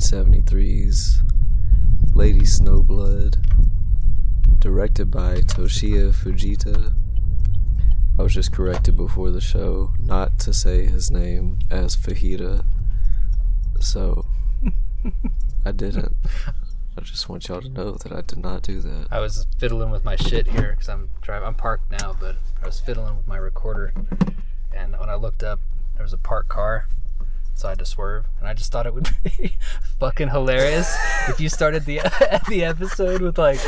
1973's Lady Snowblood, directed by Toshiya Fujita. I was just corrected before the show not to say his name as Fajita, so I didn't. I just want y'all to know that I did not do that. I was fiddling with my shit here because I'm driving. I'm parked now, but I was fiddling with my recorder, and when I looked up, there was a parked car, so I had to swerve. And I just thought it would be fucking hilarious if you started the the episode with like,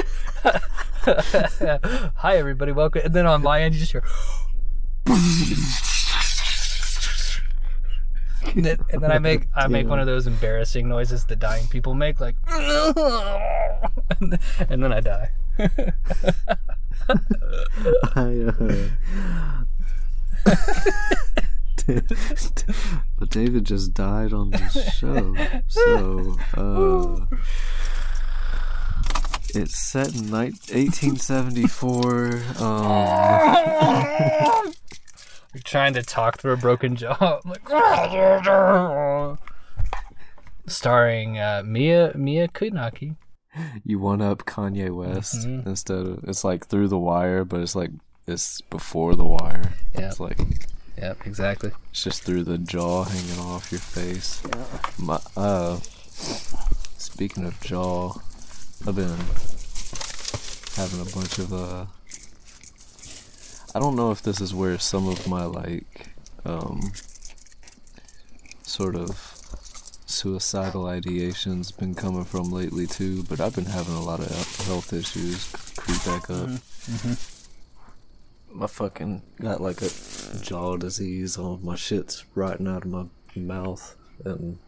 "Hi everybody, welcome," and then on my end you just hear. And then, and then I make I make one of those embarrassing noises that dying people make, like, and then I die. I, uh, but David just died on the show, so uh, it's set in ni- 1874. Um, You're trying to talk through a broken jaw. I'm like, starring uh, Mia Mia Kunaki. you one up Kanye West Mhm. instead of it's like through the wire, but it's like it's before the wire. Yeah. It's like Yep, exactly. it's just through the jaw hanging off your face. Yeah. My uh, speaking of jaw, I've been having a bunch of uh. I don't know if this is where some of my like, um, sort of suicidal ideations been coming from lately too, but I've been having a lot of health issues creep back up. My fucking got like a jaw disease. All my shit's rotting out of my mouth and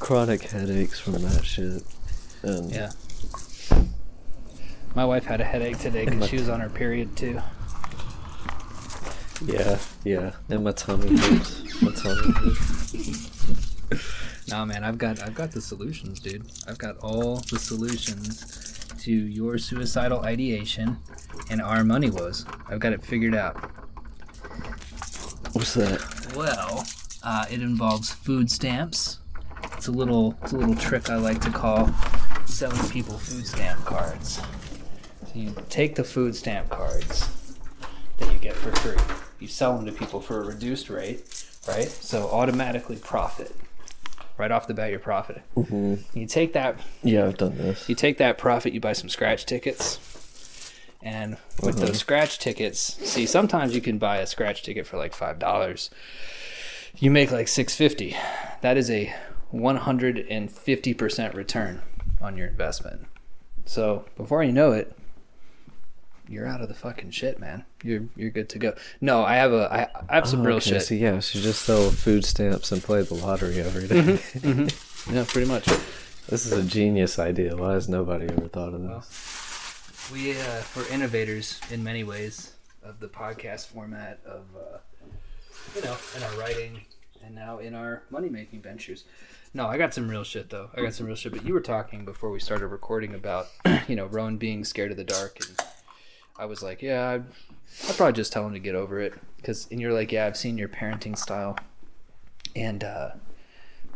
chronic headaches from that shit. And Yeah. My wife had a headache today because she was on her period too. yeah, yeah. And my tummy hurts. my tummy hurts. No man, I've got I've got the solutions, dude. I've got all the solutions to your suicidal ideation and our money woes. I've got it figured out. What's that? Well, uh, it involves food stamps. It's a little, it's a little trick I like to call selling people food stamp cards. So you take the food stamp cards that you get for free. You sell them to people for a reduced rate, right? So automatically profit. Right off the bat, you're profiting. Mm-hmm. You take that Yeah, I've done this. you take that profit, you buy some scratch tickets. And with Uh-huh. those scratch tickets, see, sometimes you can buy a scratch ticket for like five dollars. You make like six fifty. That is a one hundred and fifty percent return on your investment. So before you know it, you're out of the fucking shit, man. You're you're good to go. No, I have a I, I have some Oh, real okay, shit. So yeah, so just sell food stamps and play the lottery every day. Yeah, pretty much. this is a genius idea. Why has nobody ever thought of this? We uh, we're innovators in many ways of the podcast format of uh, you know in our writing and now in our money making ventures. No, I got some real shit though. I got some real shit. But you were talking before we started recording about you know Rowan being scared of the dark, and I was like, yeah, I'd, I'd probably just tell him to get over it. Because and you're like, yeah, I've seen your parenting style, and uh,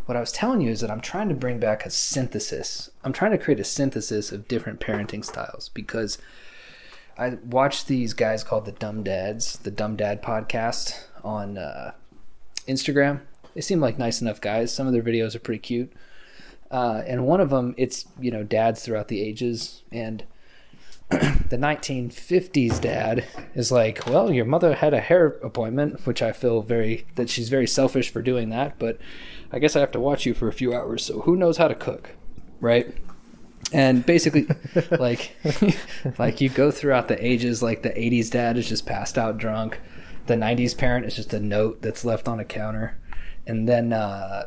what I was telling you is that I'm trying to bring back a synthesis. I'm trying to create a synthesis of different parenting styles because I watched these guys called the Dumb Dads, the Dumb Dad podcast on uh, Instagram. They seem like nice enough guys. Some of their videos are pretty cute. Uh, and one of them, it's, you know, dads throughout the ages. And the 1950s dad is like, well, your mother had a hair appointment, which I feel very, that she's very selfish for doing that. But I guess I have to watch you for a few hours. So who knows how to cook, right? And basically, like, like you go throughout the ages. Like the '80s dad is just passed out drunk. The '90s parent is just a note that's left on a counter, and then uh,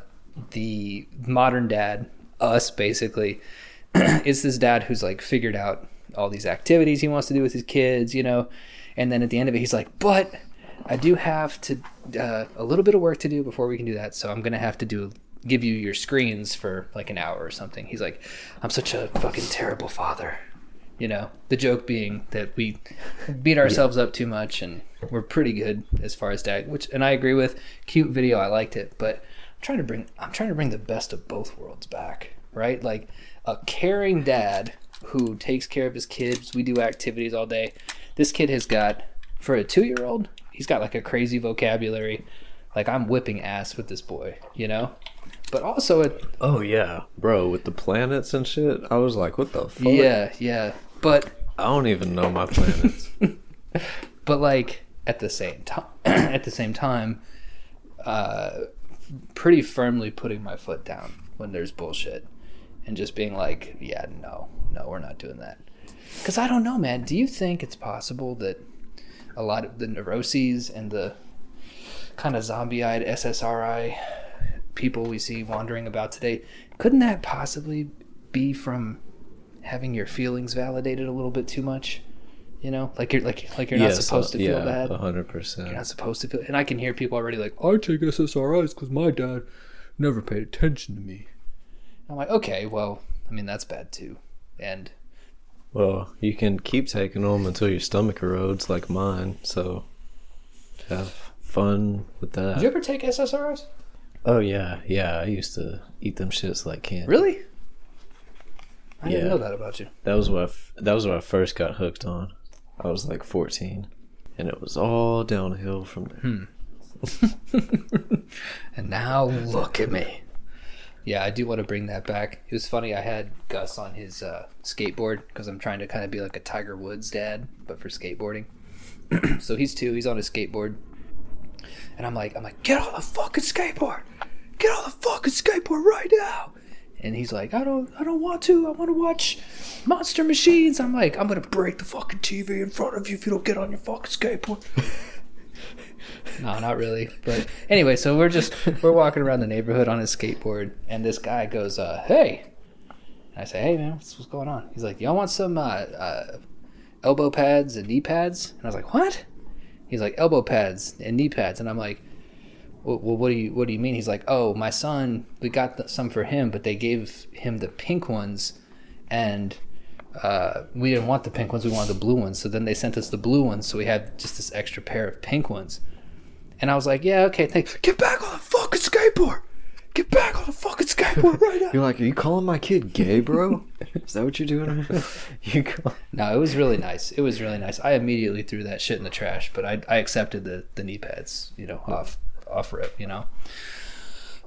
the modern dad, us basically, is this dad who's like figured out all these activities he wants to do with his kids, you know, and then at the end of it, he's like, but I do have to uh, a little bit of work to do before we can do that. So I'm gonna have to do give you your screens for like an hour or something. He's like, I'm such a fucking terrible father. You know, the joke being that we beat ourselves up too much and we're pretty good as far as dad, which, and I agree with cute video. I liked it, but I'm trying to bring I'm trying to bring the best of both worlds back, right? Like a caring dad who takes care of his kids. We do activities all day. This kid has got for a 2-year-old, he's got like a crazy vocabulary. Like I'm whipping ass with this boy, you know? But also it Oh yeah, bro, with the planets and shit. I was like, what the fuck? yeah, yeah. But I don't even know my planets. but like at the same time at the same time uh pretty firmly putting my foot down when there's bullshit and just being like yeah no no we're not doing that. Because i don't know man. Do you think it's possible that a lot of the neuroses and the kind of zombie-eyed ssri people we see wandering about today couldn't that possibly be from having your feelings validated a little bit too much? You know like you're like like you're not supposed to feel yeah, bad. hundred percent. you're not supposed to feel and i can hear people already like i take ssris because my dad never paid attention to me i'm like okay well i mean that's bad too and Well, you can keep taking them until your stomach erodes, like mine. So have fun with that. did you ever take ssris Oh yeah, yeah. I used to eat them shits like candy. really i didn't know that about you That was what I f- that was what I first got hooked on. I was like 14, and it was all downhill from there. Hmm. and now look at me yeah i do want to bring that back. It was funny i had gus on his uh, skateboard because i'm trying to kind of be like a tiger woods dad but for skateboarding. So he's two he's on his skateboard. And i'm like i'm like get on the fucking skateboard! Get on the fucking skateboard right now! And he's like i don't i don't want to i want to watch monster machines. I'm like i'm gonna break the fucking tv in front of you if you don't get on your fucking skateboard no, not really. But anyway, so we're just we're walking around the neighborhood on his skateboard, and this guy goes, uh, "Hey," and I say, "Hey, man, what's, what's going on?" He's like, "Y'all want some uh, uh, elbow pads and knee pads?" And I was like, "What?" He's like, "Elbow pads and knee pads," and I'm like, "Well, what do you what do you mean?" He's like, "Oh, my son, we got some for him, but they gave him the pink ones, and." Uh, we didn't want the pink ones. We wanted the blue ones. So then they sent us the blue ones. So we had just this extra pair of pink ones. And I was like, yeah, okay, thanks. Get back on the fucking skateboard. Get back on the fucking skateboard right now. You're like, are you calling my kid gay, bro? Is that what you're doing? you call- No, it was really nice. It was really nice. I immediately threw that shit in the trash, but I, I accepted the, the knee pads, you know, off off rip, you know.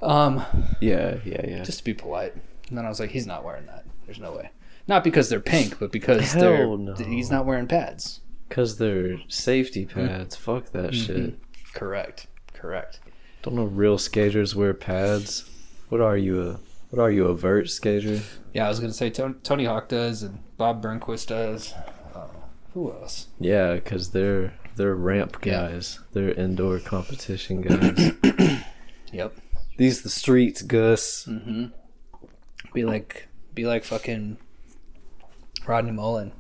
Um, yeah, yeah, yeah. just to be polite. And then I was like, he's not wearing that. There's no way. Not because they're pink, but because Hell they're no. he's not wearing pads. Because they're safety pads. Fuck that shit. Correct. Correct. Don't know real skaters wear pads. What are you a what are you a vert skater? Yeah, I was gonna say Tony, Tony Hawk does, and Bob Burnquist does. Uh, who else? Yeah, because they're they're ramp Yeah. guys. They're indoor competition guys. Yep. These the streets, Gus. Mm-hmm. Be like, be like fucking Rodney Mullen.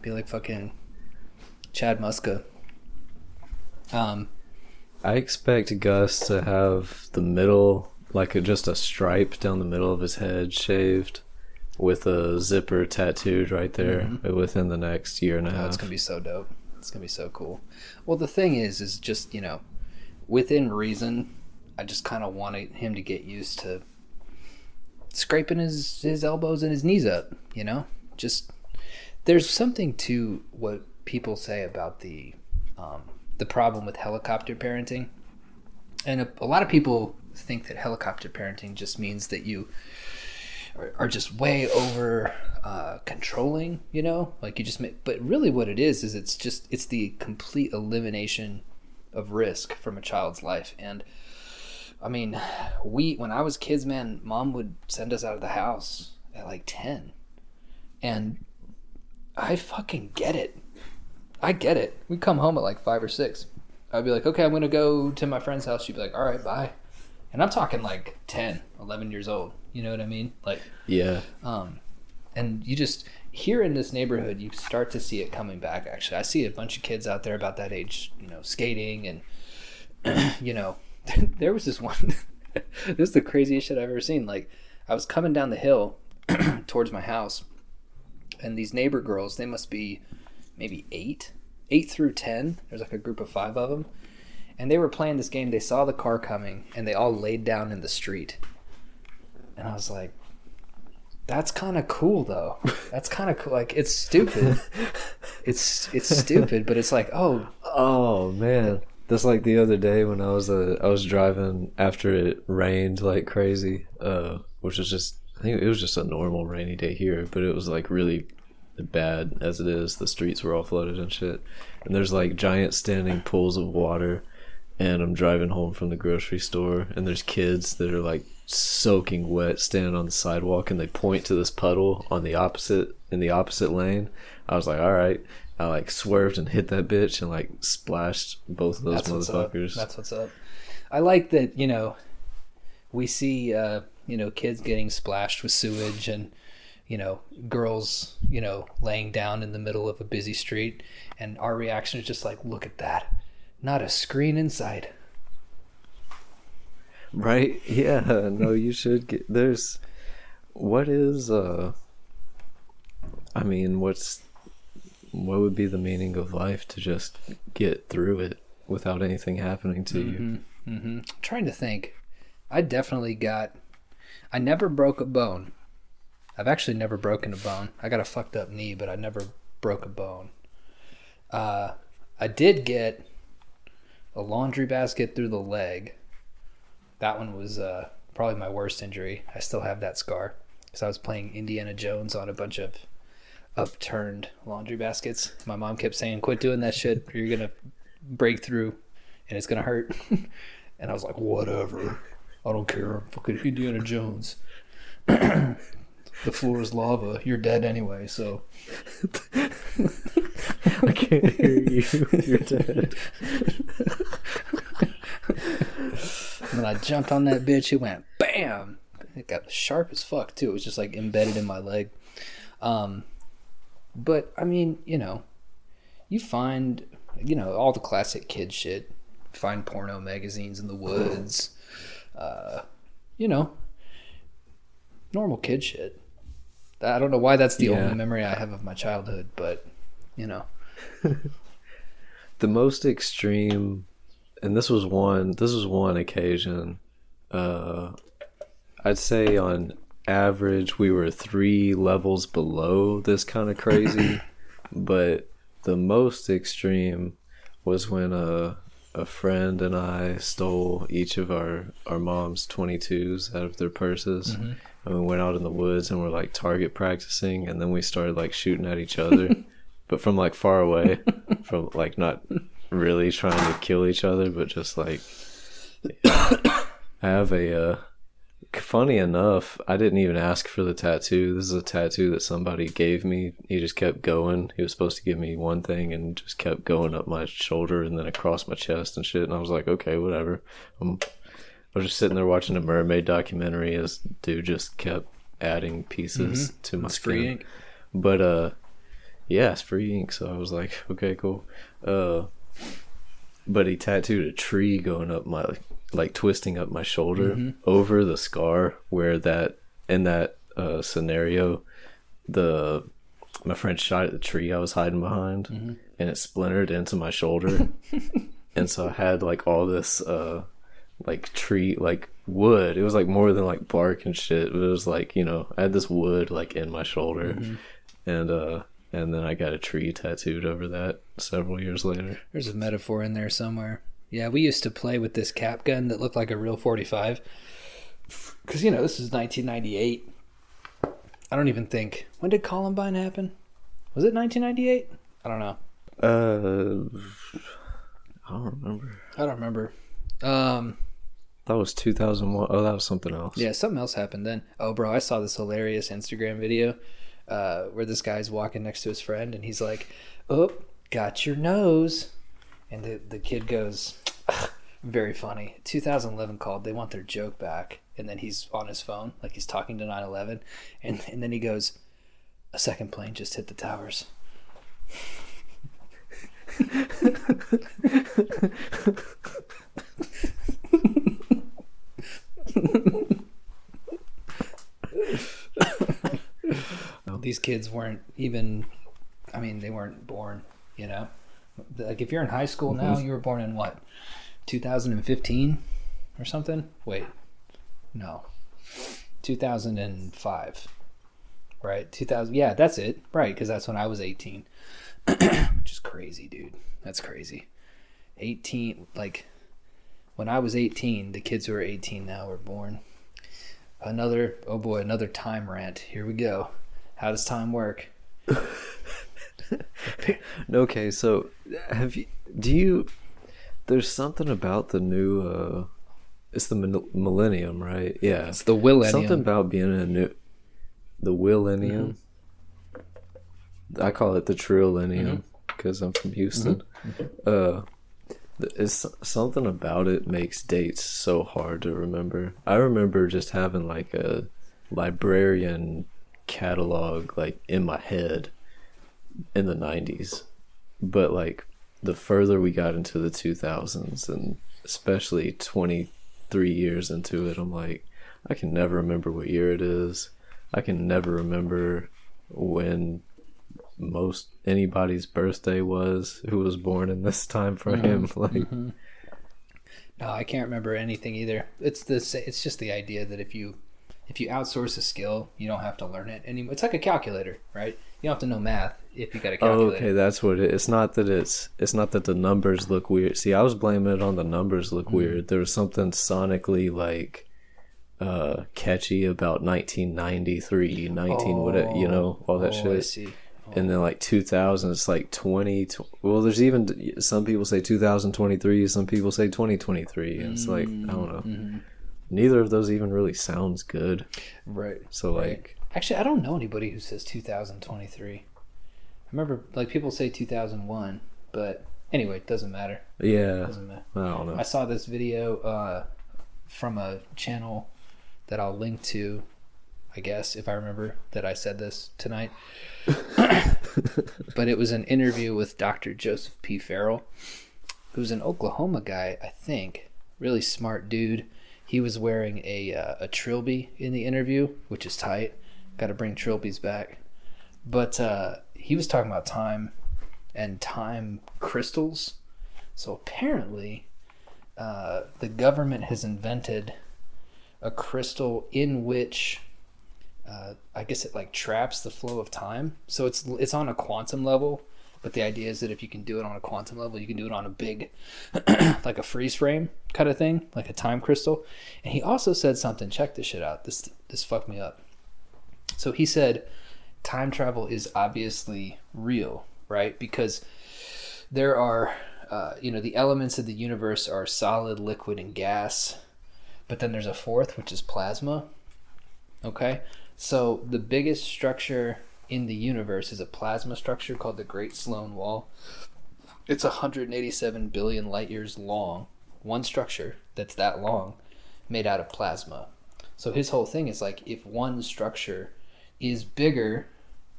Be like fucking Chad Muska. Um, I expect Gus to have the middle, like a, just a stripe down the middle of his head shaved, with a zipper tattooed right there within the next year and a oh, half. it's gonna be so dope. It's gonna be so cool. Well, the thing is, is just you know, within reason, I just kind of wanted him to get used to scraping his his elbows and his knees up. You know, just there's something to what people say about the um, the problem with helicopter parenting, and a, a lot of people think that helicopter parenting just means that you are, are just way over uh, controlling. You know, like you just make. But really, what it is is it's just it's the complete elimination of risk from a child's life and. I mean, we when I was kids, man, mom would send us out of the house at like ten, and I fucking get it. I get it. We come home at like five or six. I'd be like, okay, I'm gonna go to my friend's house. She'd be like, all right, bye. And I'm talking like 10, 11 years old. You know what I mean? Like, yeah, um, and you just here in this neighborhood, you start to see it coming back. Actually, I see a bunch of kids out there about that age, you know, skating and you know, there was this one. this is the craziest shit I've ever seen. Like, I was coming down the hill towards my house, and these neighbor girls, they must be maybe eight, eight through ten. There's like a group of five of them, and they were playing this game. They saw the car coming, and they all laid down in the street. And I was like, "That's kind of cool, though. That's kind of cool. Like it's stupid. it's it's stupid, but it's like, oh, Oh man, that's like the other day when I was uh, I was driving after it rained like crazy, uh, which was just I think it was just a normal rainy day here, but it was like really bad as it is. The streets were all flooded and shit, and there's like giant standing pools of water. And I'm driving home from the grocery store, and there's kids that are like soaking wet, standing on the sidewalk, and they point to this puddle on the opposite in the opposite lane. I was like, all right. I like swerved and hit that bitch and like splashed both of those that's what's motherfuckers. That's what's up. I like that. You know, we see uh, you know kids getting splashed with sewage and you know girls you know laying down in the middle of a busy street, and our reaction is just like, look at that, not a screen inside. Right? Yeah. No, you should get. There's. What is uh. I mean, what's. What would be the meaning of life to just get through it without anything happening to you? mm-hmm. trying to think. I definitely got. I never broke a bone. I've actually never broken a bone. I got a fucked up knee, but I never broke a bone. Uh, I did get a laundry basket through the leg. That one was uh, probably my worst injury. I still have that scar because I was playing Indiana Jones on a bunch of upturned laundry baskets. My mom kept saying, "Quit doing that shit, or you're gonna break through, and it's gonna hurt." and I was like, "Whatever, I don't care. Fucking Indiana Jones." the floor is lava. You're dead anyway, so I can't hear you. You're dead. when I jumped on that bitch, it went bam. It got sharp as fuck too. It was just like embedded in my leg. Um, but I mean, you know, you find, you know, all the classic kid shit. Find porno magazines in the woods. Uh, you know, normal kid shit. I don't know why that's the Yeah. only memory I have of my childhood, but you know, the most extreme and this was one this was one occasion uh i'd say on average we were three levels below this kind of crazy but the most extreme was when a a friend and I stole each of our our mom's 22s out of their purses. And we went out in the woods and were like target practicing and then we started like shooting at each other. But from like far away from like not really trying to kill each other but just like I have a uh funny enough I didn't even ask for the tattoo. This is a tattoo that somebody gave me. He just kept going. He was supposed to give me one thing and just kept going up my shoulder and then across my chest and shit. And I was like okay whatever. Um, I was just sitting there watching a mermaid documentary as dude just kept adding pieces to my it's free ink. But uh yeah, it's free ink, so I was like, okay, cool. Uh but he tattooed a tree going up my like twisting up my shoulder over the scar where that in that uh scenario the my friend shot at the tree I was hiding behind and it splintered into my shoulder. and so I had like all this uh like tree like wood. It was like more than like bark and shit. It was like, you know, I had this wood like in my shoulder. And uh and then I got a tree tattooed over that several years later. There's a metaphor in there somewhere. Yeah, we used to play with this cap gun that looked like a real 45. Because, you know, this is 1998. I don't even think. When did Columbine happen? Was it 1998? I don't know. Uh I don't remember. I don't remember. Um, That was 2001. Oh, that was something else. yeah, something else happened then. Oh, bro, I saw this hilarious Instagram video uh, where this guy's walking next to his friend and he's like, Oh, got your nose. And the, the kid goes, Very funny. 2011 called. They want their joke back. And then he's on his phone, like he's talking to 9 11. And, and then he goes, A second plane just hit the towers. These kids weren't even, I mean, they weren't born, you know? Like if you're in high school now, mhm. you were born in what? 2015 or something. Wait, no, 2005. Right, 2000. Yeah, that's it. Right, because that's when I was 18, which is crazy, dude. That's crazy. 18, like when I was 18, the kids who are 18 now were born. Another, oh boy, another time rant. Here we go. How does time work? okay, so have you? Do you? There's something about the new. uh It's the millennium, right? Yeah, It's the Willennium. something about being in a new. The millennium. I call it the trillennium because I'm from Houston. Uh, it's something about it makes dates so hard to remember. I remember just having like a librarian catalog like in my head in the 90s but like the further we got into the 2000s and especially 23 years into it i'm like i can never remember what year it is i can never remember when most anybody's birthday was who was born in this time frame mm-hmm. like mm-hmm. No, I can't remember anything either. It's the it's just the idea that if you if you outsource a skill, you don't have to learn it anymore. It's like a calculator, right? You don't have to know math if you got a Oh, okay, that's what it. It's not that it's. It's not that the numbers look weird. See, I was blaming it on the numbers look weird. There was something sonically like uh catchy about 1993, 19 what it, you know, all that Oh, shit. see. And then like 2000, it's like 20. tw- Well, there's even some people say 2023, some people say 2023. And it's like I don't know. Mm-hmm. Neither of those even really sounds good. Right. So Right. like, Actually, I don't know anybody who says 2023. Remember like people say 2001, but anyway, it doesn't matter. yeah, doesn't matter. I don't know. I saw this video uh, from a channel that I'll link to, I guess, if I remember that I said this tonight. but it was an interview with Dr. Joseph P. Farrell, who's an Oklahoma guy, I think. Really smart dude. He was wearing a uh, a trilby in the interview, which is tight. Got to bring trilbies back. But uh, he was talking about time and time crystals. So apparently, uh, the government has invented a crystal in which uh, I guess it like traps the flow of time. So it's it's on a quantum level, but the idea is that if you can do it on a quantum level, you can do it on a big, like a freeze frame kind of thing, like a time crystal. And he also said something. Check this shit out. This this fucked me up. So he said, time travel is obviously real, right? Because there are, uh, you know, the elements of the universe are solid, liquid, and gas. But then there's a fourth, which is plasma. Okay? So the biggest structure in the universe is a plasma structure called the Great Sloan Wall. It's 187 billion light years long. One structure that's that long made out of plasma. So his whole thing is like if one structure is bigger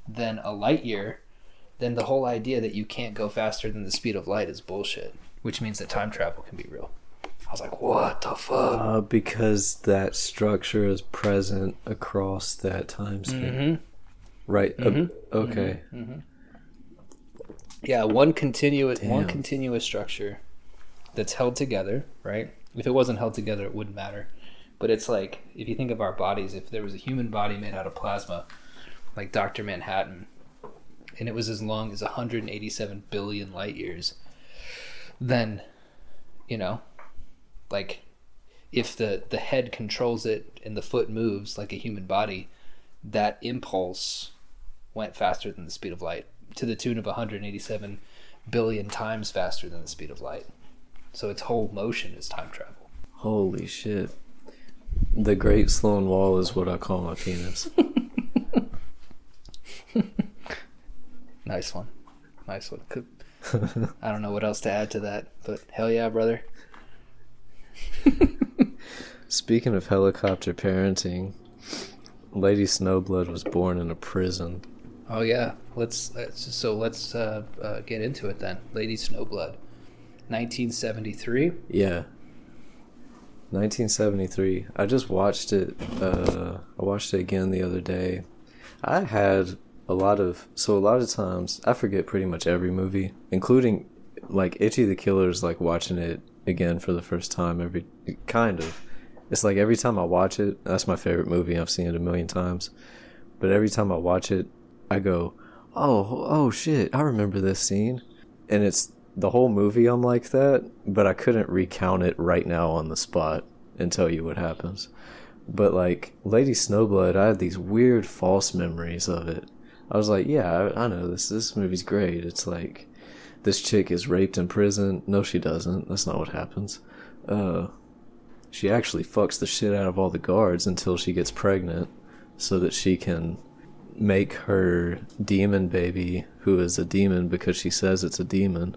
than a light year, then the whole idea that you can't go faster than the speed of light is bullshit, which means that time travel can be real. I was like, what the fuck? Uh, because that structure is present across that time scale. Mm-hmm. Right. uh, okay. Yeah, one continuous one continuous structure that's held together, right? If it wasn't held together, it wouldn't matter. But it's like if you think of our bodies, if there was a human body made out of plasma, like Doctor Manhattan, and it was as long as 187 billion light years, then, you know, like if the the head controls it and the foot moves like a human body, that impulse went faster than the speed of light to the tune of 187 billion times faster than the speed of light. So its whole motion is time travel. Holy shit. The Great Sloan Wall is what I call my penis. Nice one. Nice one. Could- I don't know what else to add to that, but hell yeah, brother. Speaking of helicopter parenting, Lady Snowblood was born in a prison. Oh yeah, let's, let's so let's uh, uh, get into it then. Lady Snowblood, 1973. Yeah. 1973. I just watched it. Uh, I watched it again the other day. I had a lot of so a lot of times I forget pretty much every movie, including like Ichi the Killer is like watching it again for the first time every kind of. It's like every time I watch it, that's my favorite movie. I've seen it a million times, but every time I watch it, I go, "Oh, oh shit! I remember this scene," and it's the whole movie. I'm like that, but I couldn't recount it right now on the spot and tell you what happens. But like Lady Snowblood, I had these weird false memories of it. I was like, yeah, I, I know this. This movie's great. It's like this chick is raped in prison. No, she doesn't. That's not what happens. Uh, she actually fucks the shit out of all the guards until she gets pregnant, so that she can make her demon baby, who is a demon because she says it's a demon.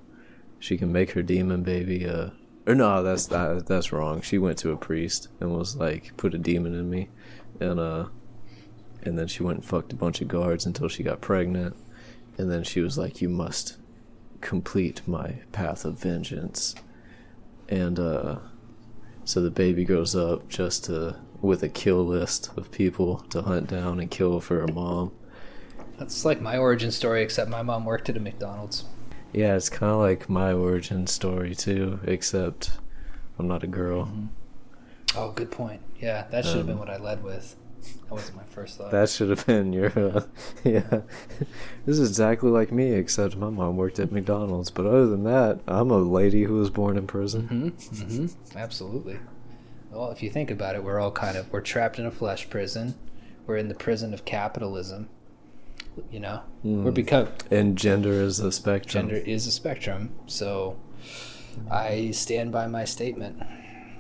She can make her demon baby uh, or no, that's that, that's wrong. She went to a priest and was like, put a demon in me, and uh, and then she went and fucked a bunch of guards until she got pregnant, and then she was like, you must complete my path of vengeance, and uh, so the baby grows up just to with a kill list of people to hunt down and kill for her mom. That's like my origin story, except my mom worked at a McDonald's. Yeah, it's kind of like my origin story too, except I'm not a girl. Mm-hmm. Oh, good point. Yeah, that should have um, been what I led with. That wasn't my first thought. That should have been your. Uh, yeah, this is exactly like me, except my mom worked at McDonald's. But other than that, I'm a lady who was born in prison. Mm-hmm. Mm-hmm. Absolutely. Well, if you think about it, we're all kind of we're trapped in a flesh prison. We're in the prison of capitalism you know? Mm. we're become and gender is a spectrum. gender is a spectrum so i stand by my statement.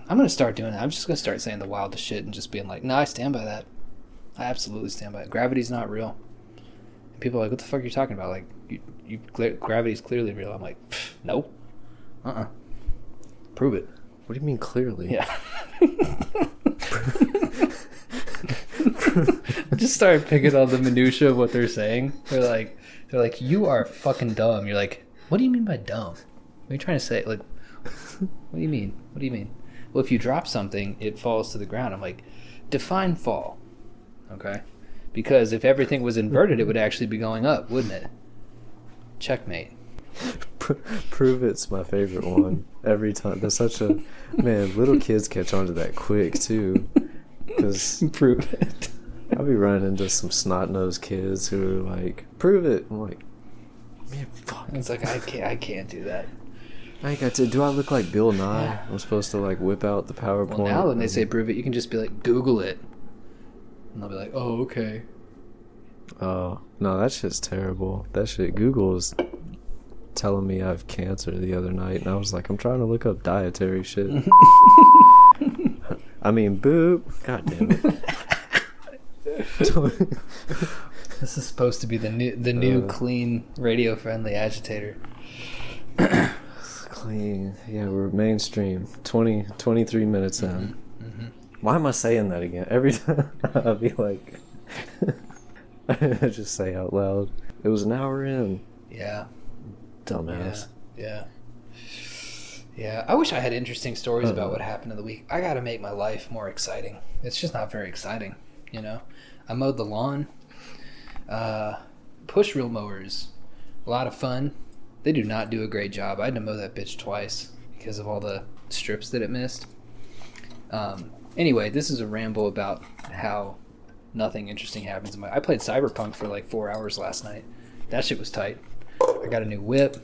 I'm gonna start doing that. I'm just gonna start saying the wildest shit and just being like no i stand by that. I absolutely stand by it. Gravity's not real. And people are like what the fuck are you talking about? Like you, you gravity's clearly real. I'm like no. Uh-uh. Prove it. What do you mean clearly? Yeah just start picking on the minutia of what they're saying. They're like, they're like, you are fucking dumb. You're like, what do you mean by dumb? What are you trying to say? Like, what do you mean? What do you mean? Well, if you drop something, it falls to the ground. I'm like, define fall. Okay, because if everything was inverted, it would actually be going up, wouldn't it? Checkmate. prove it's my favorite one every time. There's such a man. Little kids catch on to that quick too. Because prove it. I'll be running into some snot nosed kids who are like, "Prove it." I'm like, "Man, fuck." It's like I can't. I can't do that. I got to. Do I look like Bill Nye? Yeah. I'm supposed to like whip out the PowerPoint. Well, now when they say prove it, you can just be like, Google it, and they'll be like, "Oh, okay." Oh no, that shit's terrible. That shit. Google is telling me I have cancer the other night, and I was like, I'm trying to look up dietary shit. I mean, boop. God damn it. this is supposed to be the new the new uh, clean radio friendly agitator. clean. Yeah, we're mainstream. 20, 23 minutes in. Mm-hmm. Mm-hmm. Why am I saying that again? Every time I'll be like I just say out loud. It was an hour in. Yeah. Dumbass. Yeah. Yeah. Yeah, I wish I had interesting stories uh about what happened in the week. I got to make my life more exciting. It's just not very exciting, you know. I mowed the lawn. Uh, push reel mowers, a lot of fun. They do not do a great job. I had to mow that bitch twice because of all the strips that it missed. Um, anyway, this is a ramble about how nothing interesting happens in my. I played Cyberpunk for like four hours last night. That shit was tight. I got a new whip.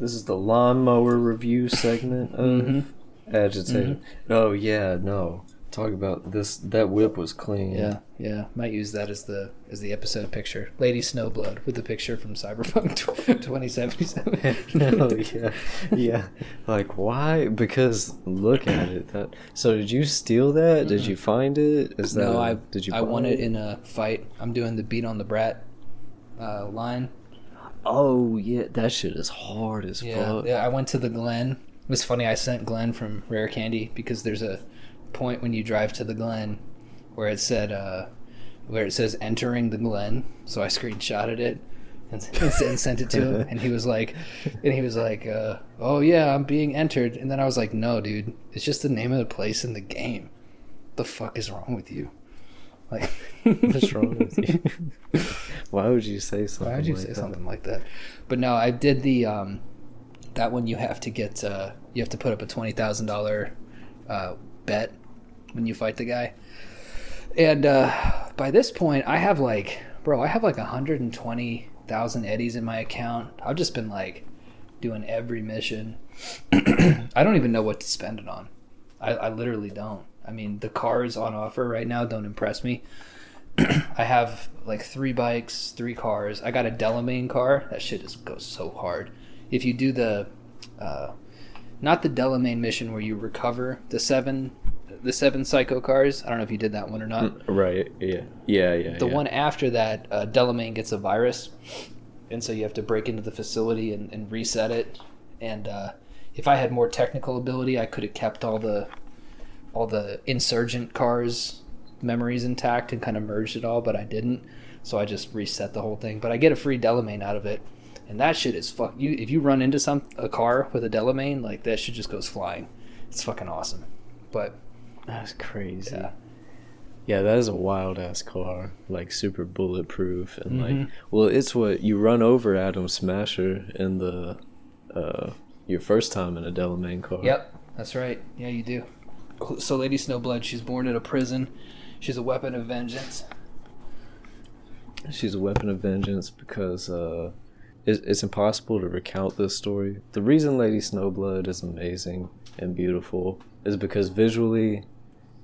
This is the lawnmower review segment of mm-hmm. Agitated. Mm-hmm. Oh yeah, no talk about this. That whip was clean. Yeah, yeah. Might use that as the as the episode picture. Lady Snowblood with the picture from Cyberpunk 2077. no, yeah, yeah. Like why? Because look at it. That. So did you steal that? Mm-hmm. Did you find it? Is that? No, I did. You? I won it? it in a fight. I'm doing the beat on the brat uh, line. Oh yeah, that shit is hard as yeah, fuck. Yeah, I went to the Glen. It was funny. I sent Glen from Rare Candy because there's a point when you drive to the Glen where it said uh, where it says entering the Glen. So I screenshotted it and, and sent it to him, and he was like, and he was like, uh, "Oh yeah, I'm being entered." And then I was like, "No, dude, it's just the name of the place in the game. The fuck is wrong with you?" Like, what's wrong with you? Why would you say something? Why would you like say that? something like that? But no, I did the um, that one you have to get uh, you have to put up a twenty thousand uh, bet when you fight the guy. And uh, by this point, I have like, bro, I have like hundred and twenty thousand eddies in my account. I've just been like doing every mission. I don't even know what to spend it on. I, I literally don't. I mean, the cars on offer right now don't impress me. I have like three bikes, three cars. I got a Delamain car. That shit just goes so hard. If you do the, uh, not the Delamain mission where you recover the seven, the seven psycho cars. I don't know if you did that one or not. Right. Yeah. Yeah. Yeah. The yeah. one after that, uh, Delamain gets a virus, and so you have to break into the facility and, and reset it. And uh, if I had more technical ability, I could have kept all the all the insurgent cars memories intact and kind of merged it all, but I didn't. So I just reset the whole thing. But I get a free Delamain out of it, and that shit is fuck. You if you run into some a car with a Delamain, like that shit just goes flying. It's fucking awesome. But That's crazy. yeah, Yeah, that is a wild ass car, like super bulletproof and like Mhm. well, it's what you run over Adam Smasher in the uh your first time in a Delamain car. Yep, that's right. Yeah, you do. So Lady Snowblood, she's born in a prison. She's a weapon of vengeance. She's a weapon of vengeance because uh it's, it's impossible to recount this story. The reason Lady Snowblood is amazing and beautiful is because visually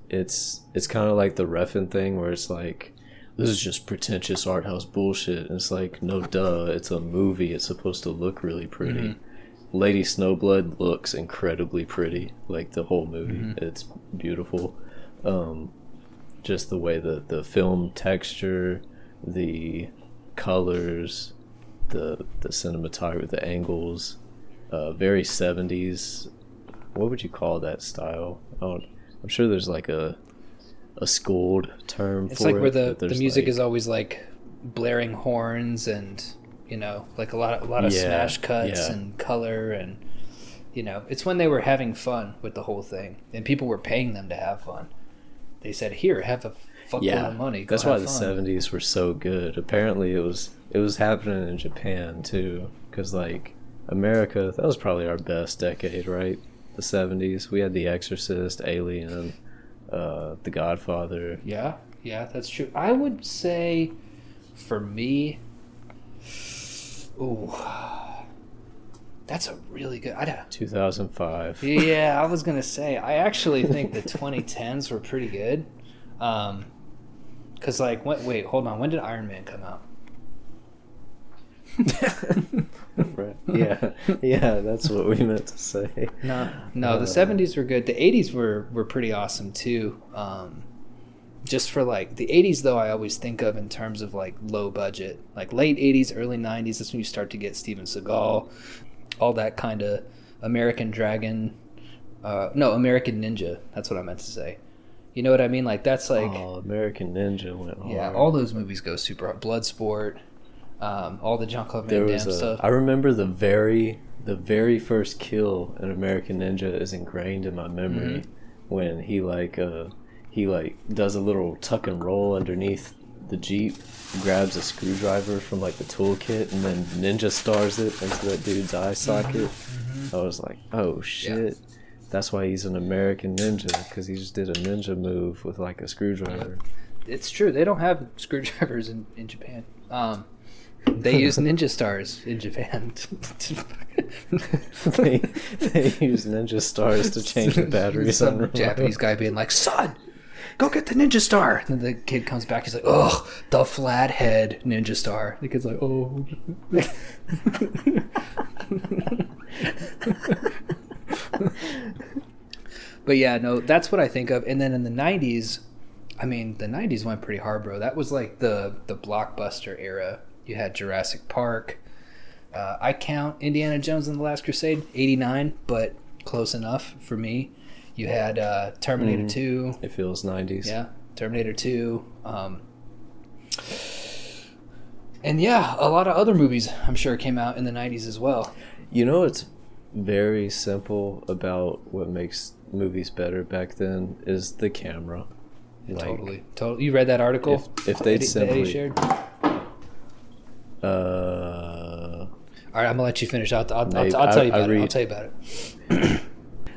it's it's kind of like the Refn thing where it's like this is just pretentious art house bullshit. And it's like no duh, it's a movie. It's supposed to look really pretty. Lady Snowblood looks incredibly pretty. Like the whole movie, it's beautiful. Um, just the way the the film texture, the colors, the the cinematography, the angles, uh, very seventies. What would you call that style? I don't, I'm sure there's like a a schooled term for it It's like it. where the, the music like- is always like blaring horns and you know like a lot of, a lot of Yeah, smash cuts yeah. and color and you know it's when they were having fun with the whole thing and people were paying them to have fun. They said, "Here, have a fuck yeah, money." Go that's why the seventies were so good. Apparently, it was it was happening in Japan too, because like America, that was probably our best decade, right? The seventies. We had The Exorcist, Alien, uh, The Godfather. Yeah, yeah, that's true. I would say, for me, ooh, that's a really good. I don't. Two thousand five. Yeah, I was gonna say. I actually think the 2010s were pretty good. Um, cause like, what, wait, hold on. When did Iron Man come out? right. Yeah, yeah, that's what we meant to say. No, no. The Uh, 70s were good. The 80s were were pretty awesome too. Um, just for like the 80s though, I always think of in terms of like low budget, like late 80s, early 90s. That's when you start to get Steven Seagal, all that kind of American Dragon. Uh, no, American Ninja. That's what I meant to say. You know what I mean? Like that's like. oh, American Ninja went hard. Yeah, all those movies go super hard. Bloodsport, um, all the John Claude Van Damme stuff. I remember the very the very first kill in American Ninja is ingrained in my memory Mm-hmm. when he like uh he like does a little tuck and roll underneath the jeep, grabs a screwdriver from like the toolkit, and then ninja stars it into that dude's eye socket. Mm-hmm. I was like, oh shit. That's why he's an American ninja because he just did a ninja move with like a screwdriver. It's true. They don't have screwdrivers in, in Japan. Um, they use ninja stars in Japan. they, they use ninja stars to change the batteries on Some remote. Japanese guy being like, "Son, go get the ninja star." And then the kid comes back. He's like, "Ugh, the flathead ninja star." The kid's like, "Oh." but yeah, no, that's what I think of. And then in the '90s, I mean, the '90s went pretty hard, bro. That was like the the blockbuster era. You had Jurassic Park. Uh, I count Indiana Jones and the Last Crusade '89, but close enough for me. You had uh, Terminator Mhm. 2. It feels 90s. Yeah, Terminator 2. Um, and yeah, a lot of other movies I'm sure came out in the 90s as well. You know what's very simple about what makes movies better back then is the camera. Like, totally. Totally. You read that article? If, if they'd Eddie- that Eddie simply shared? uh All right, I'm gonna let you finish. I'll, I'll, I'll, I'll tell you about it. I'll read- tell you about it.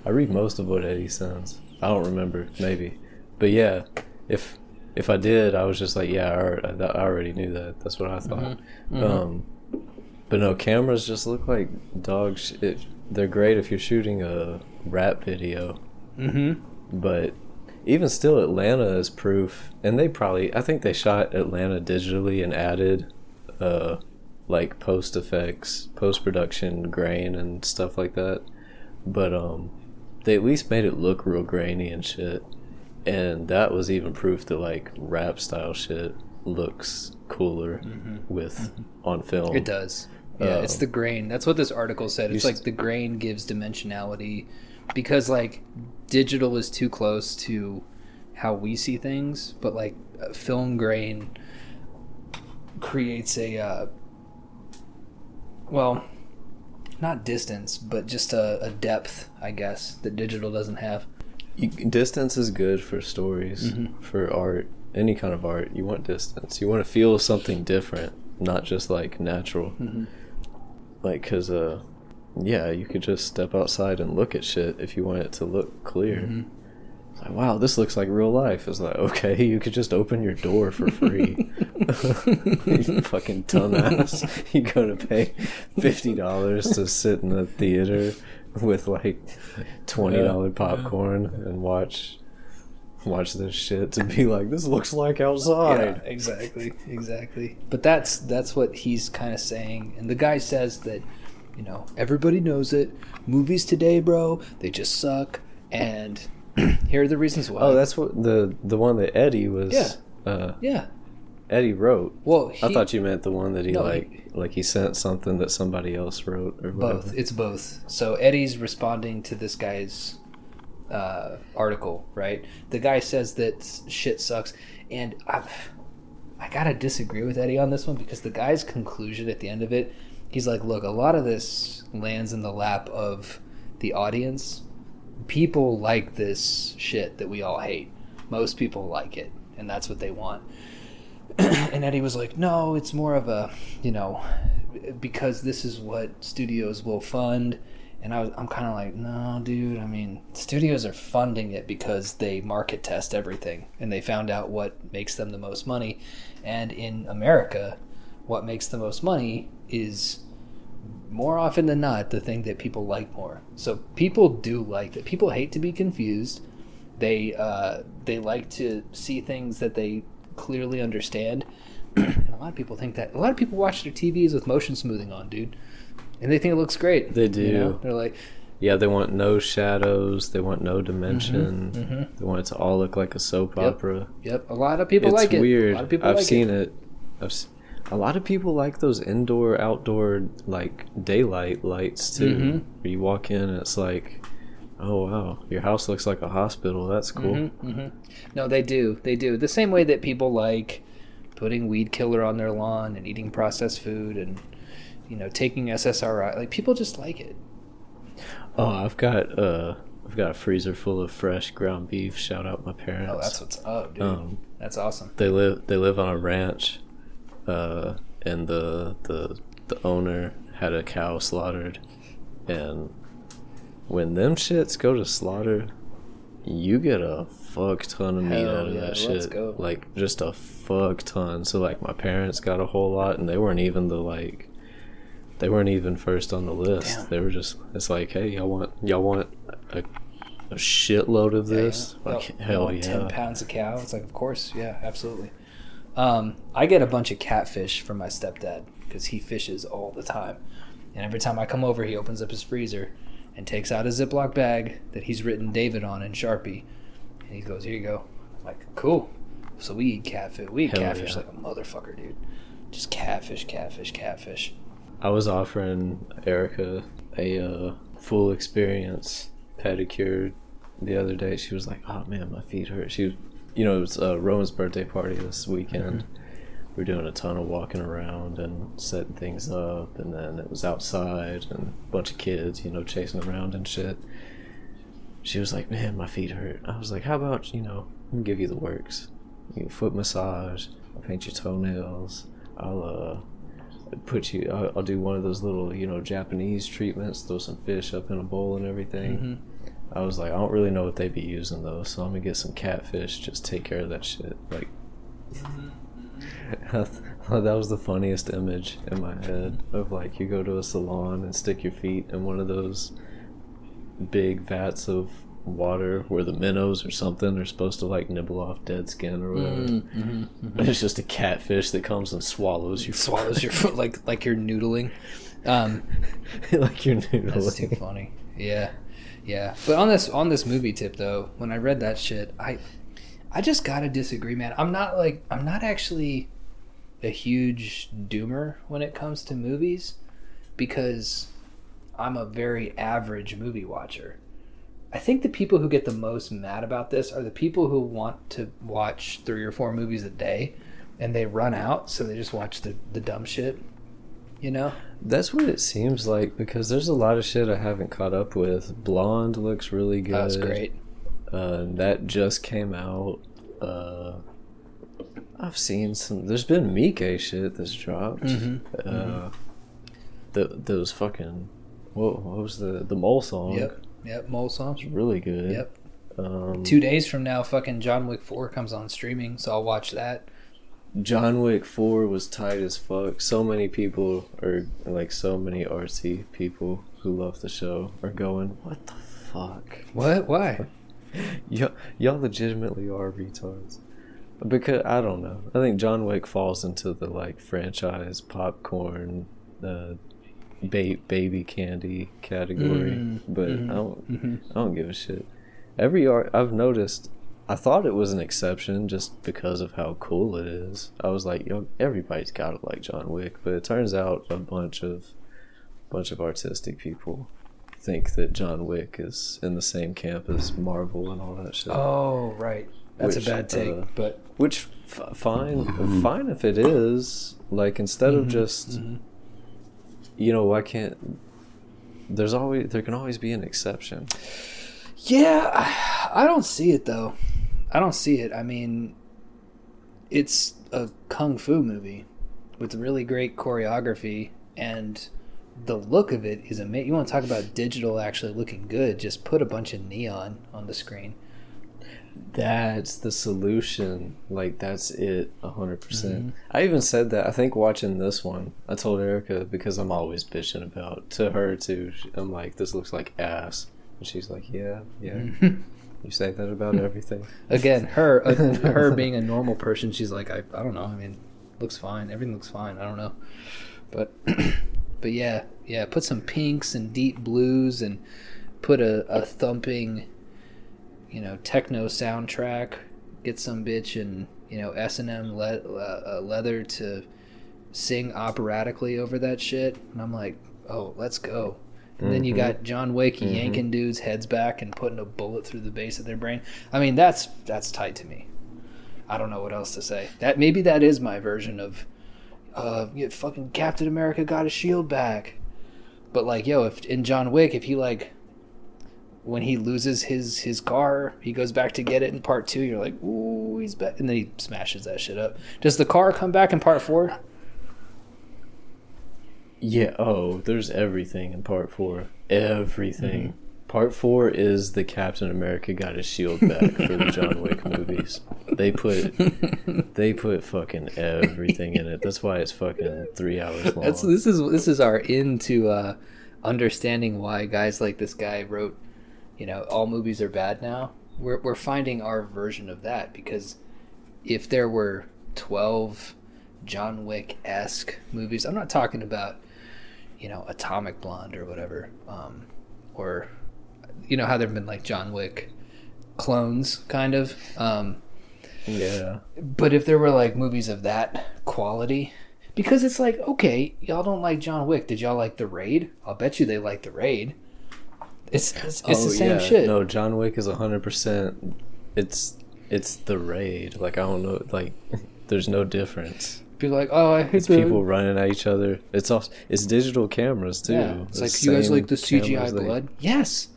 I read most of what Eddie sends. I don't remember, maybe, but yeah, if if I did, I was just like, yeah, I already, I already knew that. That's what I thought. Um, but no, cameras just look like dog shit. They're great if you're shooting a rap video, Mm-hmm. but even still, Atlanta is proof. And they probably, I think they shot Atlanta digitally and added, uh, like post effects, post production grain and stuff like that. But um, they at least made it look real grainy and shit. And that was even proof that like rap style shit looks cooler with on film. It does. Yeah, it's Um, the grain. That's what this article said. It's like the grain gives dimensionality because like digital is too close to how we see things, but like film grain creates a uh, well, not distance, but just a, a depth, I guess, that digital doesn't have. You, distance is good for stories, for art, any kind of art. You want distance. You want to feel something different, not just like natural. Like, cause uh, yeah, you could just step outside and look at shit if you want it to look clear. It's like, wow, this looks like real life. It's like, okay, you could just open your door for free. you fucking dumbass. You go to pay fifty dollars to sit in the theater with like twenty dollar popcorn and watch watch this shit to be like, this looks like outside. Yeah, exactly, exactly. But that's that's what he's kind of saying, and the guy says that, you know, everybody knows it. Movies today, bro, they just suck, and here are the reasons why. Oh, that's what the the one that Eddie was. Yeah. Uh, yeah. Eddie wrote. Well, I thought you meant the one that he No, like like he sent something that somebody else wrote or whatever. both. It's both. So Eddie's responding to this guy's uh, article, right? The guy says that shit sucks, and I, I gotta disagree with Eddie on this one because the guy's conclusion at the end of it, he's like, "Look, a lot of this lands in the lap of the audience. People like this shit that we all hate. Most people like it, and that's what they want." and Eddie was like, "No, it's more of a, you know, because this is what studios will fund." And I was, I'm kind of like, "No, dude. I mean, studios are funding it because they market test everything, and they found out what makes them the most money. And in America, what makes the most money is more often than not the thing that people like more. So people do like that. People hate to be confused. They uh, they like to see things that they clearly understand. and a lot of people think that. A lot of people watch their TVs with motion smoothing on, dude, and they think it looks great. They you know? do. They're like, Yeah, they want no shadows. They want no dimension. mhm. They want it to all look like a soap Yep. opera. "Yep." A lot of people it's like it. weird. A lot of people I've like seen it. it. I've s- a lot of people like those indoor, outdoor, like daylight lights too. Mhm. Where you walk in and it's like, oh wow, your house looks like a hospital. That's cool. Mhm, mhm. No, they do. They do. The same way that people like putting weed killer on their lawn and eating processed food and you know taking SSRI. Like people just like it. Oh, I've got uh, I've got a freezer full of fresh ground beef. Shout out my parents. Oh, that's what's up, dude. um, that's awesome. they live they live on a ranch, uh, and the the the owner had a cow slaughtered, and when them shits go to slaughter, you get a fuck ton of meat Hell out of yeah, that shit. go. Like just a fuck ton. So like my parents got a whole lot, and they weren't even the like. They weren't even first on the list. Damn. They were just. It's like, hey, y'all want y'all want a, a shitload of this? Yeah, Like yeah. hell Oh, yeah. Ten pounds of cow. It's like, of course, yeah, absolutely. Um, I get a bunch of catfish from my stepdad because he fishes all the time, and every time I come over, he opens up his freezer and takes out a Ziploc bag that he's written David on in Sharpie, and he goes, "Here you go." I'm like, cool. So we eat catfish. We eat Hell catfish yeah. like a motherfucker, dude. Just catfish, catfish, catfish. I was offering Erica a uh, full experience pedicure the other day. She was like, "Oh man, my feet hurt." She, was, you know, it was uh, Rowan's birthday party this weekend. We're doing a ton of walking around and setting things up, and then it was outside and a bunch of kids, you know, chasing around and shit. She was like, "Man, my feet hurt." I was like, "How about you know, me give you the works. You foot massage. I'll paint your toenails. I'll uh." Put you. I'll, I'll do one of those little, you know, Japanese treatments. Throw some fish up in a bowl and everything. Mm-hmm. I was like, I don't really know what they'd be using though, so I'm gonna get some catfish. Just take care of that shit. Like, mm-hmm. that was the funniest image in my head of like you go to a salon and stick your feet in one of those big vats of water where the minnows or something are supposed to like nibble off dead skin or whatever. Mm-hmm. It's just a catfish that comes and swallows you. Swallows your foot like like you're noodling. Um, like you're That's too funny. Yeah, yeah. But on this on this movie tip though, when I read that shit, I I just gotta disagree, man. I'm not like I'm not actually a huge doomer when it comes to movies because I'm a very average movie watcher. I think the people who get the most mad about this are the people who want to watch three or four movies a day and they run out, so they just watch the, the dumb shit. You know? That's what it seems like because there's a lot of shit I haven't caught up with. Blonde looks really good. That was great. Uh, that just came out. Uh, I've seen some. There's been Miike shit that's dropped. Mhm, Uh, the those fucking. What, what was the the mole song? Yep. Yep. Mole. It's really good. Yep. Um, Two days from now, fucking John Wick 4 comes on streaming, so I'll watch that. John Wick Four was tight as fuck. So many people are like so many artsy people who love the show are going. What the fuck? What? Why? y'all, y'all legitimately are retards. Because I don't know. I think John Wick falls into the like franchise popcorn, uh, ba- baby candy category. Mhm, But mhm, I don't. mhm. I don't give a shit. Every art I've noticed. I thought it was an exception just because of how cool it is. I was like, yo, everybody's got to like John Wick, but it turns out a bunch of bunch of artistic people think that John Wick is in the same camp as Marvel and all that shit. Oh, right. That's Which, a bad take, uh, but Which f- fine, fine if it is. Like instead of just, mhm. You know, why can't? There's always there can always be an exception. yeah, I, I don't see it though. I don't see it. I mean, it's a kung fu movie with really great choreography, and the look of it is amazing. You want to talk about digital actually looking good? Just put a bunch of neon on the screen. That's the solution. Like that's it, a hundred Mm-hmm. percent. I even said that. I think watching this one, I told Erica because I'm always bitching about to her too. I'm like, this looks like ass, and she's like, yeah, yeah. Mm-hmm. You say that about everything. Again, her her being a normal person, she's like, I, I don't know. I mean, looks fine. Everything looks fine. I don't know, but but yeah, yeah. Put some pinks and deep blues, and put a, a thumping, you know, techno soundtrack. Get some bitch and you know S and M le- uh, leather to sing operatically over that shit, and I'm like, oh, let's go. And then you Mhm. got John Wick Mhm. yanking dudes' heads back and putting a bullet through the base of their brain. I mean, that's that's tight to me. I don't know what else to say. That maybe that is my version of, uh, fucking Captain America got his shield back. But like, yo, if in John Wick, if he like, when he loses his his car, he goes back to get it in part two. You're like, ooh, he's back, and then he smashes that shit up. Does the car come back in part four? Yeah. Oh, there's everything in part four. Everything. Mm-hmm. Part four is the Captain America got his shield back for the John Wick movies. They put they put fucking everything in it. That's why it's fucking three hours long. That's this is this is our into uh, understanding why guys like this guy wrote, you know, all movies are bad now. We're we're finding our version of that because if there were twelve John Wick esque movies, I'm not talking about, you know, Atomic Blonde or whatever, um, or you know how there've been like John Wick clones, kind of. Um, yeah. but if there were like movies of that quality, because it's like, okay, y'all don't like John Wick. Did y'all like The Raid? I'll bet you they like The Raid. It's it's, it's the same shit. Oh, No, John Wick is hundred percent. It's it's the raid. Like I don't know. Like there's no difference. People are like, oh, I hate It's the people running at each other. It's also it's digital cameras too. Yeah, it's The like you guys like the CGI blood. Yes,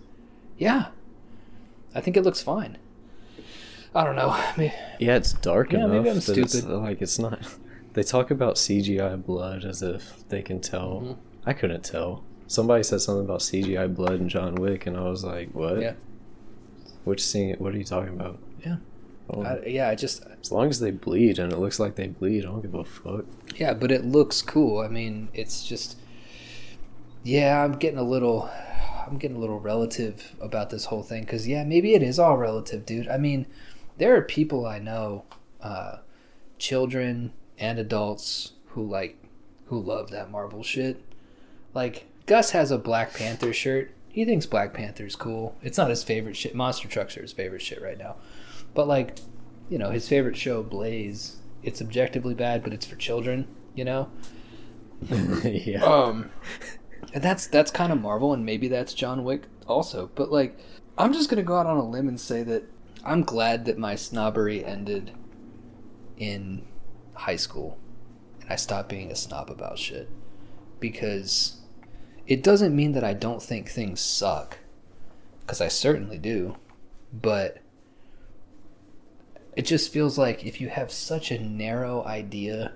yeah. I think it looks fine. I don't know. I mean, Yeah, it's dark Yeah, enough. maybe I'm that it's, stupid. like it's not. They talk about CGI blood as if they can tell. Mm-hmm. I couldn't tell. Somebody said something about CGI blood in John Wick, and I was like, "What? Yeah. Which scene? What are you talking about?" Yeah. Oh, I, yeah, I just as long as they bleed and it looks like they bleed, I don't give a fuck. Yeah, but it looks cool. I mean, it's just yeah, I'm getting a little I'm getting a little relative about this whole thing cuz yeah, maybe it is all relative, dude. I mean, there are people I know uh children and adults who like who love that Marvel shit. Like Gus has a Black Panther shirt. He thinks Black Panther's cool. It's not his favorite shit. Monster Trucks are his favorite shit right now. But like, you know, his favorite show Blaze, it's objectively bad, but it's for children, you know? yeah. Um and that's that's kind of Marvel and maybe that's John Wick also. But like I'm just going to go out on a limb and say that I'm glad that my snobbery ended in high school and I stopped being a snob about shit because it doesn't mean that I don't think things suck cuz I certainly do. But it just feels like if you have such a narrow idea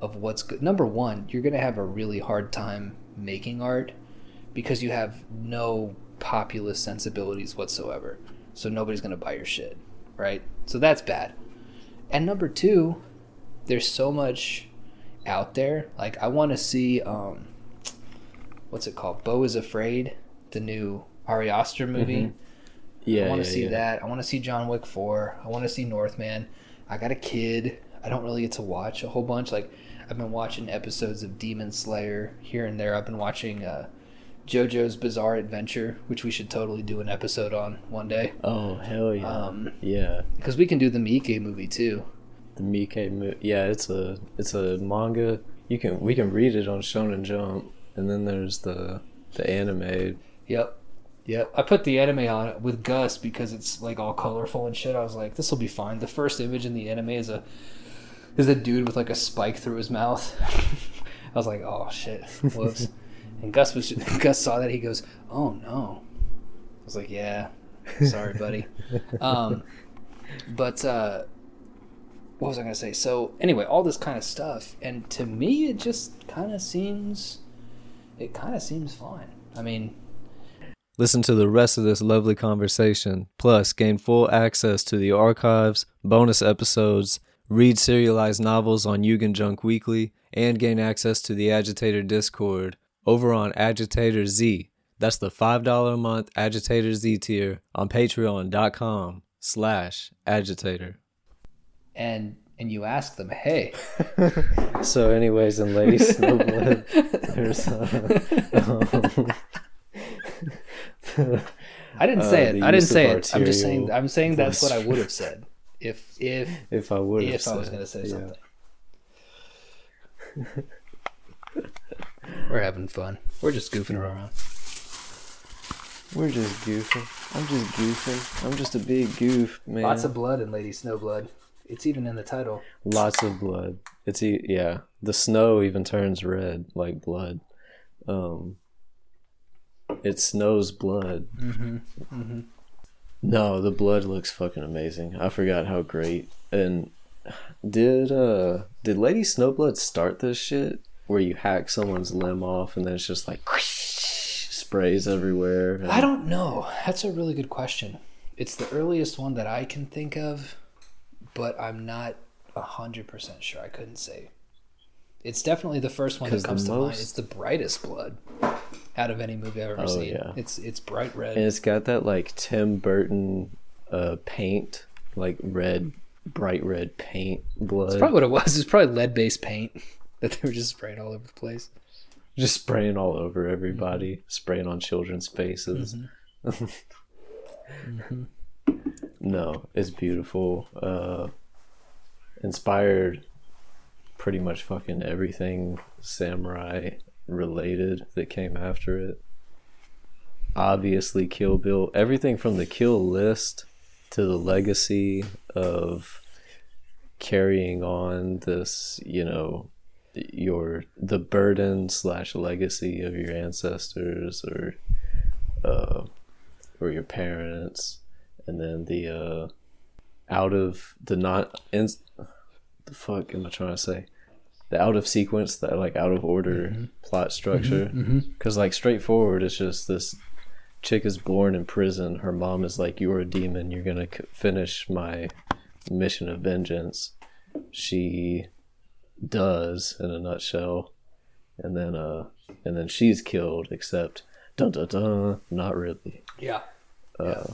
of what's good number one you're going to have a really hard time making art because you have no populist sensibilities whatsoever. So nobody's going to buy your shit right? So that's bad. And number two there's so much out there. Like i want to see um what's it called Beau is afraid the new ari aster movie Yeah. I want to yeah, see yeah. that. I want to see John Wick 4. I want to see Northman. I got a kid. I don't really get to watch a whole bunch. Like, I've been watching episodes of Demon Slayer here and there. I've been watching uh, JoJo's Bizarre Adventure, which we should totally do an episode on one day. Oh hell yeah. Um, yeah. Because we can do the Miike movie too. The Miike movie. yeah, it's a it's a manga. You can we can read it on Shonen Jump, and then there's the the anime. Yep. Yep. I put the anime on it with Gus because it's like all colorful and shit. I was like, this will be fine. The first image in the anime is a is a dude with like a spike through his mouth. I was like, oh shit, whoops. and Gus was Gus saw that he goes, oh no. I was like, yeah, sorry, buddy. Um, but uh, what was I gonna say? So anyway, all this kind of stuff, and to me, it just kind of seems, it kind of seems fine. I mean. Listen to the rest of this lovely conversation, plus gain full access to the archives, bonus episodes, read serialized novels on Yugen Junk Weekly, and gain access to the Agitator Discord over on Agitator Z. That's the $5 a month Agitator Z tier on patreon.com slash agitator. and and you ask them, "Hey, So, anyways, in Lady Snowblood, there's uh, um, I didn't Uh, say it. I didn't say it. I'm just saying. I'm saying that's what I would have said if if if I would if I was going to say yeah. something. We're having fun. We're just goofing around. We're just goofing. I'm just goofing. I'm just a big goof, man. Lots of blood in Lady Snowblood. It's even in the title. Lots of blood. It's e- yeah. The snow even turns red like blood. Um, it snows blood. Mm-hmm. Mm-hmm. No, the blood looks fucking amazing. I forgot how great. And did uh did Lady Snowblood start this shit where you hack someone's limb off and then it's just like sprays everywhere? and- I don't know. That's a really good question. It's the earliest one that I can think of, but I'm not hundred percent sure. I couldn't say. It's definitely the first one that comes to mind. It's the brightest blood out of any movie I've ever Oh, seen. yeah. It's it's bright red. And it's got that like Tim Burton uh paint, like red, bright red paint blood. That's probably what it was. It's probably lead based paint that they were just spraying all over the place. just spraying all over everybody, mm-hmm. spraying on children's faces. Mm-hmm. Mm-hmm. No, it's beautiful. Uh, inspired pretty much fucking everything samurai related that came after it. Obviously, Kill Bill, everything from the kill list to the legacy of carrying on this, you know, your the burden slash legacy of your ancestors or uh or your parents and then the uh out of the not in the fuck am i trying to say the out of sequence, that like out of order plot structure. Because like straightforward, it's just this chick is born in prison. Her mom is like, "You are a demon. You're gonna c- finish my mission of vengeance." She does in a nutshell, and then uh, and then she's killed. Except dun dun dun, not really Yeah.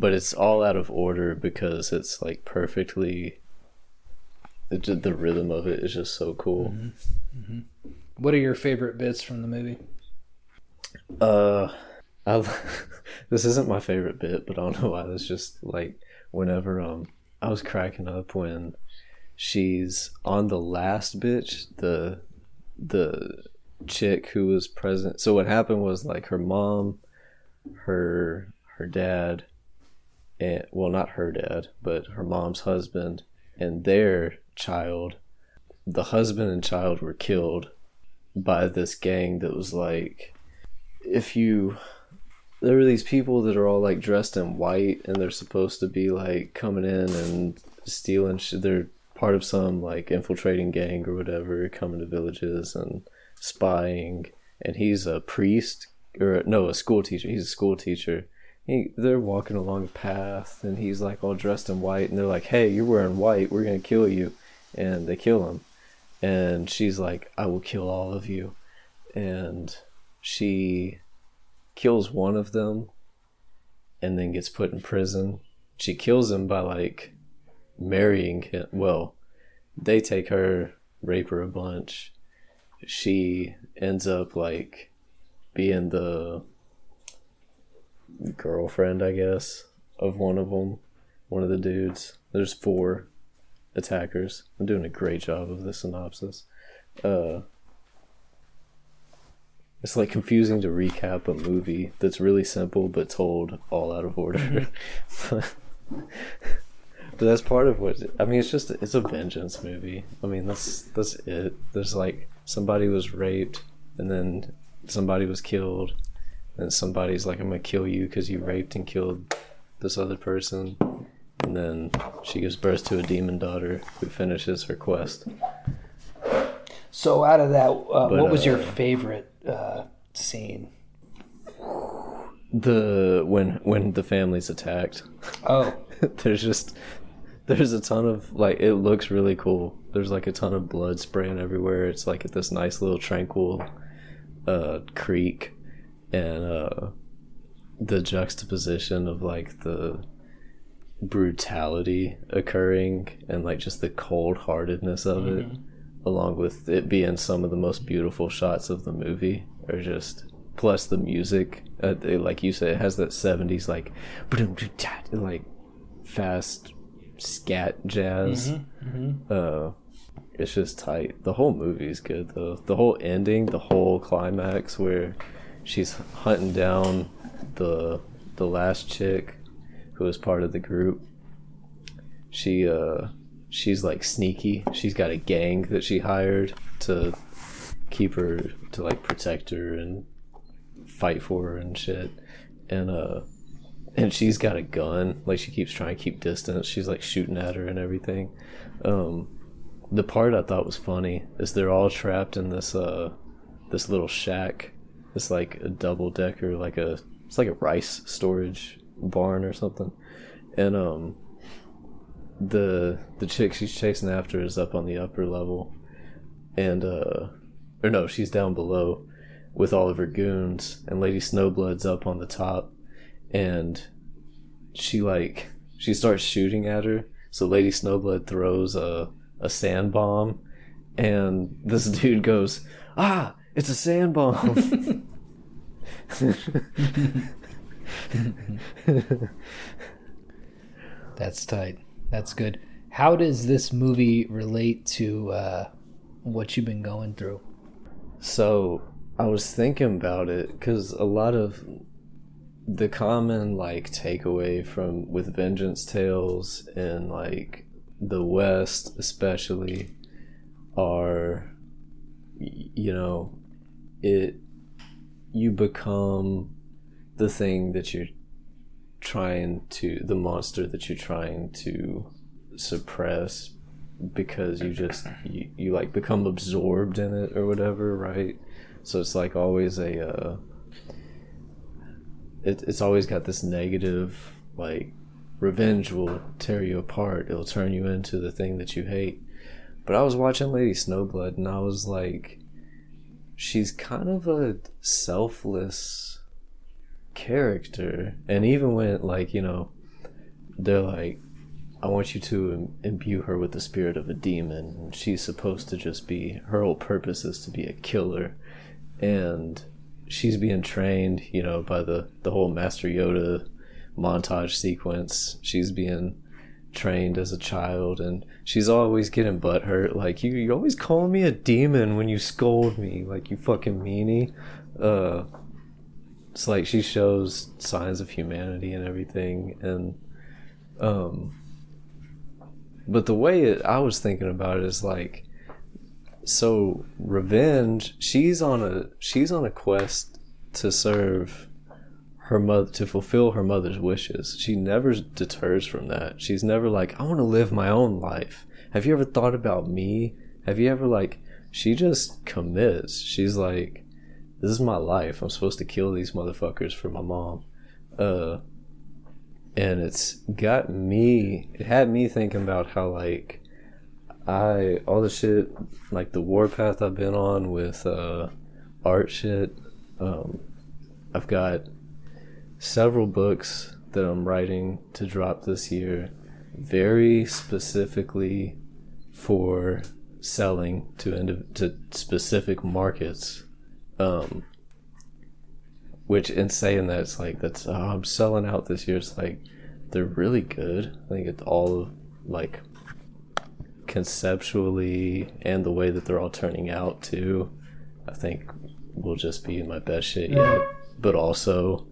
But it's all out of order because it's like perfectly it, the rhythm of it is just so cool. What are your favorite bits from the movie? uh I, this isn't my favorite bit but i don't know why. That's just like whenever um i was cracking up when she's on the last bitch the the chick who was present. So what happened was like her mom her her dad and well not her dad but her mom's husband and their child the husband and child were killed by this gang that was like if you there were these people that are all like dressed in white and they're supposed to be like coming in and stealing shit. They're part of some like infiltrating gang or whatever, coming to villages and spying. And he's a priest or no, a school teacher. He's a school teacher. He, they're walking along a path and he's like all dressed in white and they're like, "Hey, you're wearing white. We're gonna kill you," and they kill him. And she's like, "I will kill all of you," and she kills one of them and then gets put in prison. She kills him by like marrying him. Well, they take her, rape her a bunch. She ends up like being the girlfriend, I guess, of one of them, one of the dudes. There's four attackers. I'm doing a great job of the synopsis. Uh, it's like confusing to recap a movie that's really simple but told all out of order. but that's part of what I mean. It's just it's a vengeance movie. I mean that's that's it. There's like somebody was raped and then somebody was killed, and somebody's like I'm gonna kill you because you raped and killed this other person, and then she gives birth to a demon daughter who finishes her quest. So out of that, uh, But, what was your uh, favorite uh, scene? The when when the family's attacked. Oh, there's just there's a ton of like it looks really cool there's like a ton of blood spraying everywhere it's like at this nice little tranquil uh creek and uh the juxtaposition of like the brutality occurring and like just the cold heartedness of it along with it being some of the most beautiful shots of the movie are just plus the music uh, it- like you said it has that 70s like like fast scat jazz. Uh, it's just tight. The whole movie is good though. The whole ending, the whole climax where she's hunting down the the last chick who was part of the group. She uh she's like sneaky. She's got a gang that she hired to keep her to like protect her and fight for her and shit. And uh and she's got a gun like she keeps trying to keep distance she's like shooting at her and everything um the part i thought was funny is they're all trapped in this uh this little shack it's like a double decker like a it's like a rice storage barn or something. And um the the chick she's chasing after is up on the upper level. And uh or no she's down below with all of her goons. And lady snowblood's up on the top. And she like she starts shooting at her. So lady snowblood throws a, a sand bomb. And this dude goes ah it's a sand bomb that's tight. That's good. How does this movie relate to uh, what you've been going through? so i was thinking about it because a lot of the common like takeaway from with vengeance tales in like the west especially are you know it you become the thing that you're trying to the monster that you're trying to suppress because you just you, you like become absorbed in it or whatever, right? So it's like always a uh, it, it's always got this negative like revenge will tear you apart. It'll turn you into the thing that you hate. But I was watching Lady Snowblood and I was like she's kind of a selfless character and even when like, you know, they're like I want you to Im- imbue her with the spirit of a demon. She's supposed to just be her whole purpose is to be a killer, and she's being trained, you know, by the the whole Master Yoda montage sequence. She's being trained as a child, and she's always getting butthurt. Like you, you always call me a demon when you scold me, like you fucking meanie. Uh, it's like she shows signs of humanity and everything, and um but the way it, I was thinking about it is like, so revenge. She's on a she's on a quest to serve her mother to fulfill her mother's wishes. She never deters from that. She's never like, I want to live my own life. Have you ever thought about me? Have you ever like? She just commits. She's like, this is my life. I'm supposed to kill these motherfuckers for my mom. Uh, and it's got me it had me thinking about how like i all the shit like the warpath i've been on with uh art shit um i've got several books that i'm writing to drop this year very specifically for selling to indiv- to specific markets um which in saying that it's like that's oh, I'm selling out this year. It's like they're really good. I think it's all like conceptually and the way that they're all turning out too. I think will just be my best shit yet, but also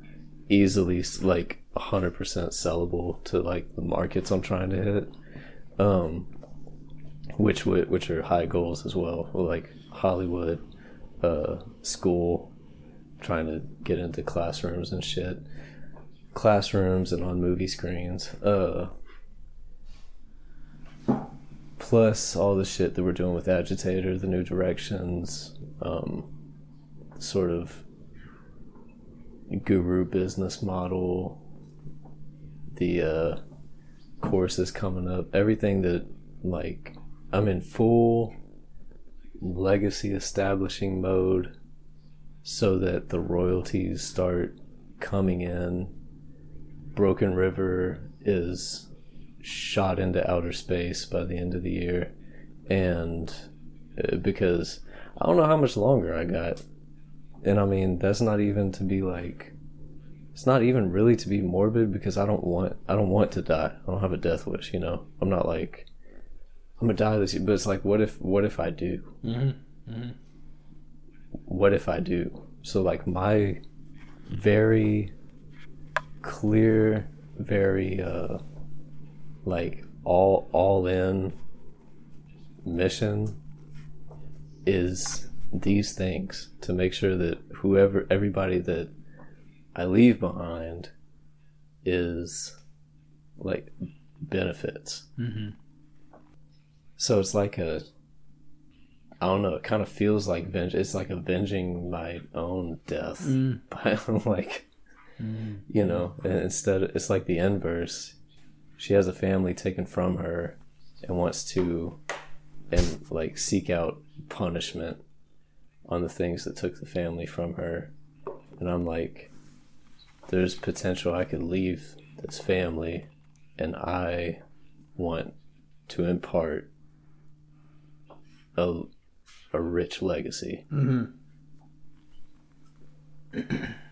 easily like 100% sellable to like the markets I'm trying to hit. Um, which would which are high goals as well, like Hollywood, uh, school, trying to get into classrooms and shit. Classrooms and on movie screens. Uh, plus all the shit that we're doing with Agitator, the new directions, um, sort of guru business model, the uh, courses coming up, everything that like I'm in full legacy establishing mode so that the royalties start coming in. Broken River is shot into outer space by the end of the year, and uh, because I don't know how much longer I got, and I mean that's not even to be like, it's not even really to be morbid because I don't want I don't want to die. I don't have a death wish, you know. I'm not like I'm gonna die this year, but it's like what if what if I do? Mm-hmm. Mm-hmm. what if I do? So like my very clear, very uh like all all in mission is these things to make sure that whoever everybody that I leave behind is like benefits. Mm-hmm. So it's like a I don't know, it kind of feels like venge it's like avenging my own death. Mm. But like Mm. you know, instead it's like the inverse. She has a family taken from her and wants to and like seek out punishment on the things that took the family from her. And I'm like there's potential I could leave this family and I want to impart a a rich legacy. Mm-hmm.